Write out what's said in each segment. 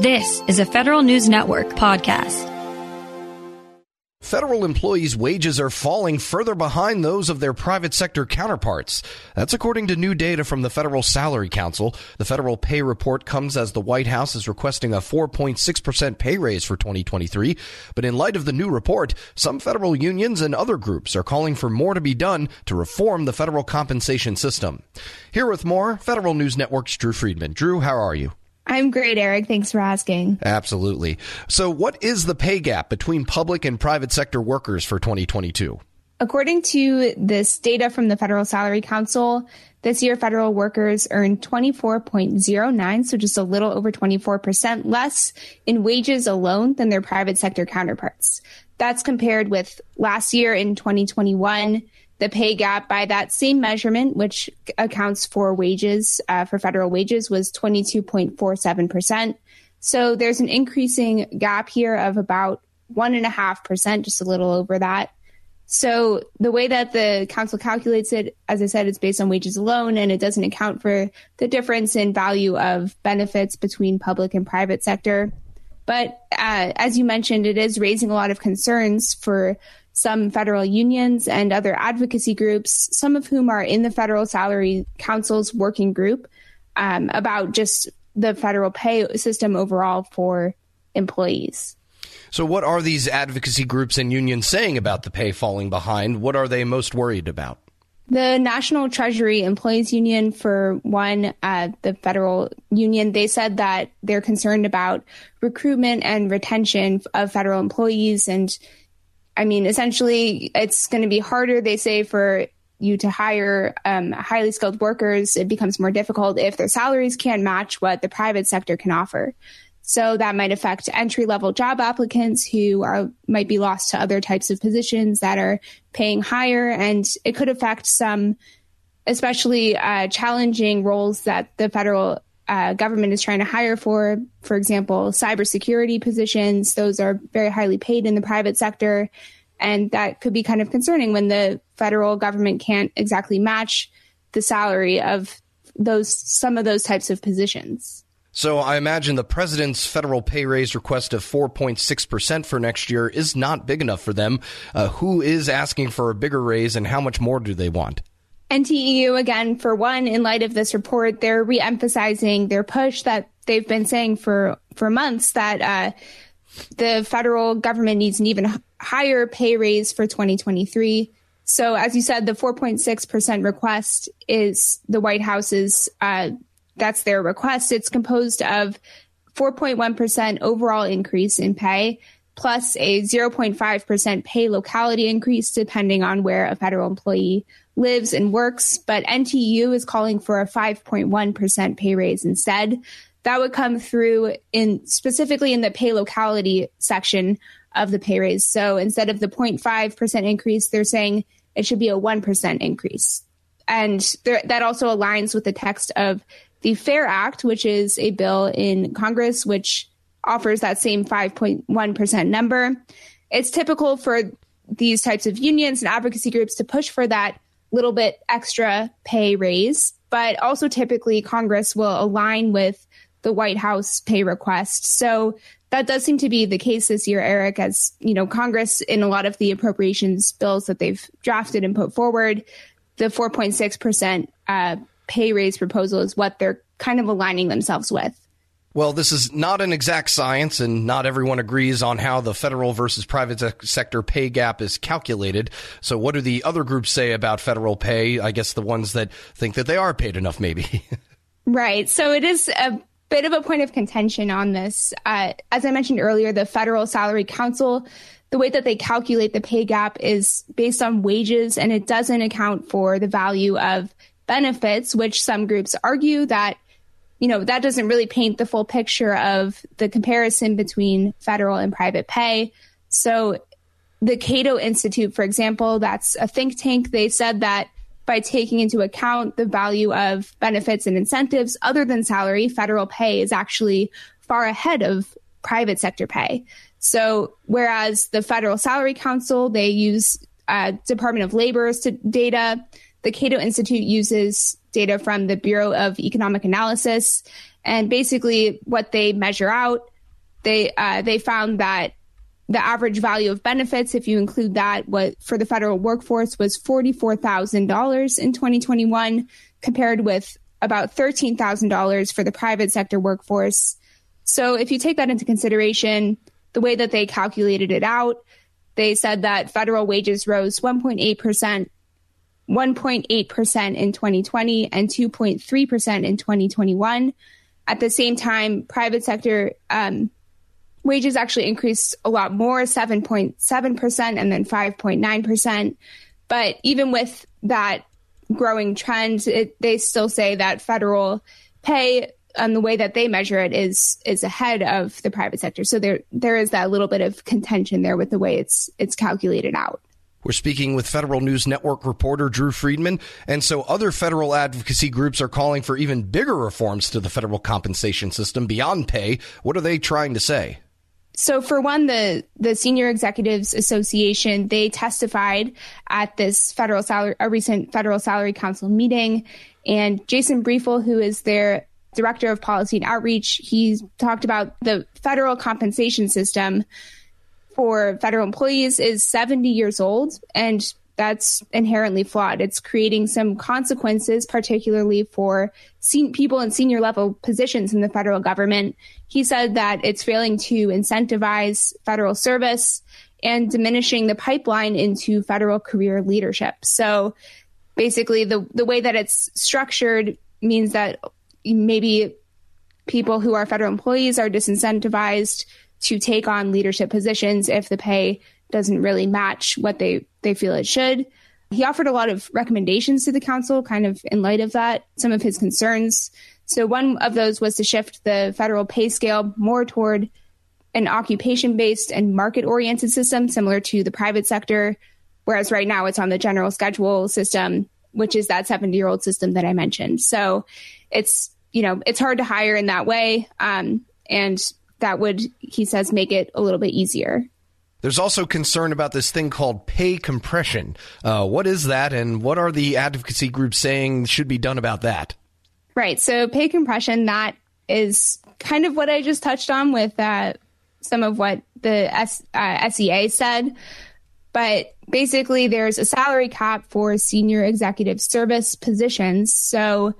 This is a Federal News Network podcast. Federal employees' wages are falling further behind those of their private sector counterparts. That's according to new data from the Federal Salary Council. The federal pay report comes as the White House is requesting a 4.6% pay raise for 2023. But in light of the new report, some federal unions and other groups are calling for more to be done to reform the federal compensation system. Here with more, Federal News Network's Drew Friedman. Drew, how are you? I'm great, Eric. Thanks for asking. Absolutely. So, what is the pay gap between public and private sector workers for 2022? According to this data from the Federal Salary Council, this year federal workers earned 24.09, so just a little over 24% less in wages alone than their private sector counterparts. That's compared with last year in 2021 the pay gap by that same measurement, which accounts for wages uh, for federal wages, was 22.47%. So there's an increasing gap here of about 1.5%, just a little over that. So the way that the council calculates it, as I said, it's based on wages alone, and it doesn't account for the difference in value of benefits between public and private sector. But uh, as you mentioned, it is raising a lot of concerns for some federal unions and other advocacy groups, some of whom are in the Federal Salary Council's working group, um, about just the federal pay system overall for employees. So, what are these advocacy groups and unions saying about the pay falling behind? What are they most worried about? The National Treasury Employees Union, for one, uh, the federal union, they said that they're concerned about recruitment and retention of federal employees and I mean, essentially, it's going to be harder, they say, for you to hire um, highly skilled workers. It becomes more difficult if their salaries can't match what the private sector can offer. So that might affect entry level job applicants who are might be lost to other types of positions that are paying higher, and it could affect some, especially uh, challenging roles that the federal uh, government is trying to hire for, for example, cybersecurity positions. Those are very highly paid in the private sector. And that could be kind of concerning when the federal government can't exactly match the salary of those, some of those types of positions. So I imagine the president's federal pay raise request of 4.6% for next year is not big enough for them. Uh, who is asking for a bigger raise and how much more do they want? NTEU, again, for one, in light of this report, they're reemphasizing their push that they've been saying for, for months that uh, the federal government needs an even higher pay raise for 2023. So, as you said, the 4.6% request is the White House's, uh, that's their request. It's composed of 4.1% overall increase in pay, plus a 0.5% pay locality increase, depending on where a federal employee lives and works, but NTEU is calling for a 5.1% pay raise instead. That would come through in specifically in the pay locality section of the pay raise. So instead of the 0.5% increase, they're saying it should be a 1% increase. And there, that also aligns with the text of the FAIR Act, which is a bill in Congress which offers that same 5.1% number. It's typical for these types of unions and advocacy groups to push for that little bit extra pay raise, but also typically Congress will align with the White House pay request. So that does seem to be the case this year, Eric, as you know, Congress in a lot of the appropriations bills that they've drafted and put forward, the 4.6% uh, pay raise proposal is what they're kind of aligning themselves with. Well, this is not an exact science, and not everyone agrees on how the federal versus private sector pay gap is calculated. So, what do the other groups say about federal pay? I guess the ones that think that they are paid enough, maybe. right. So, it is a bit of a point of contention on this. Uh, as I mentioned earlier, the Federal Salary Council, the way that they calculate the pay gap is based on wages, and it doesn't account for the value of benefits, which some groups argue that you know, that doesn't really paint the full picture of the comparison between federal and private pay. So the Cato Institute, for example, that's a think tank, they said that by taking into account the value of benefits and incentives other than salary, federal pay is actually far ahead of private sector pay. So whereas the Federal Salary Council, they use uh, Department of Labor's data, the Cato Institute uses data from the Bureau of Economic Analysis. And basically, what they measure out, they uh, they found that the average value of benefits, if you include that, what for the federal workforce was forty four thousand dollars in 2021, compared with about thirteen thousand dollars for the private sector workforce. So, if you take that into consideration, the way that they calculated it out, they said that federal wages rose 1.8 percent 1.8% in 2020 and 2.3% in 2021. At the same time, private sector um, wages actually increased a lot more, 7.7% and then 5.9%. But even with that growing trend, it, they still say that federal pay and the way that they measure it is is ahead of the private sector. So there there is that little bit of contention there with the way it's it's calculated out. We're speaking with Federal News Network reporter Drew Friedman. And so other federal advocacy groups are calling for even bigger reforms to the federal compensation system beyond pay. What are they trying to say? So for one, the the Senior Executives Association they testified at this federal salary a recent federal salary council meeting, and Jason Briefel, who is their director of policy and outreach, he's talked about the federal compensation system for federal employees is 70 years old and that's inherently flawed. It's creating some consequences, particularly for sen- people in senior level positions in the federal government. He said that it's failing to incentivize federal service and diminishing the pipeline into federal career leadership. So basically, the, the way that it's structured means that maybe people who are federal employees are disincentivized to take on leadership positions if the pay doesn't really match what they, they feel it should. He offered a lot of recommendations to the council, kind of in light of that, some of his concerns. So, one of those was to shift the federal pay scale more toward an occupation based and market oriented system, similar to the private sector, whereas right now it's on the general schedule system, which is that 70 year old system that I mentioned. So, it's you know, it's hard to hire in that way. Um, and that would, he says, make it a little bit easier. There's also concern about this thing called pay compression. Uh, what is that, and what are the advocacy groups saying should be done about that? Right. So, pay compression, that is kind of what I just touched on with uh, some of what the S- uh, SEA said. But basically, there's a salary cap for senior executive service positions. So,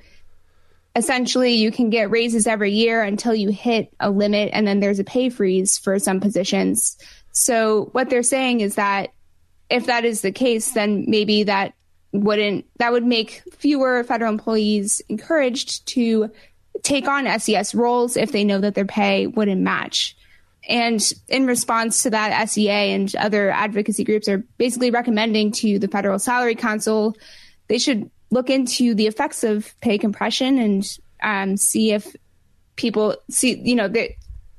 essentially you can get raises every year until you hit a limit and then there's a pay freeze for some positions. So what they're saying is that if that is the case, then maybe that wouldn't that would make fewer federal employees encouraged to take on SES roles if they know that their pay wouldn't match. And in response to that, SEA and other advocacy groups are basically recommending to the Federal Salary Council they should look into the effects of pay compression and um, see if people see, you know, they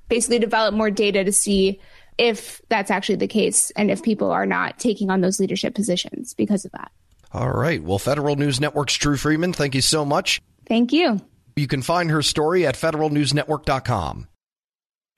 basically develop more data to see if that's actually the case and if people are not taking on those leadership positions because of that. All right. Well, Federal News Network's Drew Friedman, thank you so much. Thank you. You can find her story at federalnewsnetwork.com.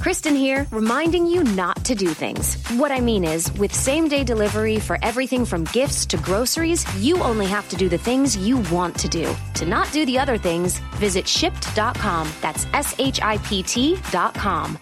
Kristen here, reminding you not to do things. What I mean is, with same day delivery for everything from gifts to groceries, you only have to do the things you want to do. To not do the other things, visit shipt.com. That's S H I P T.com.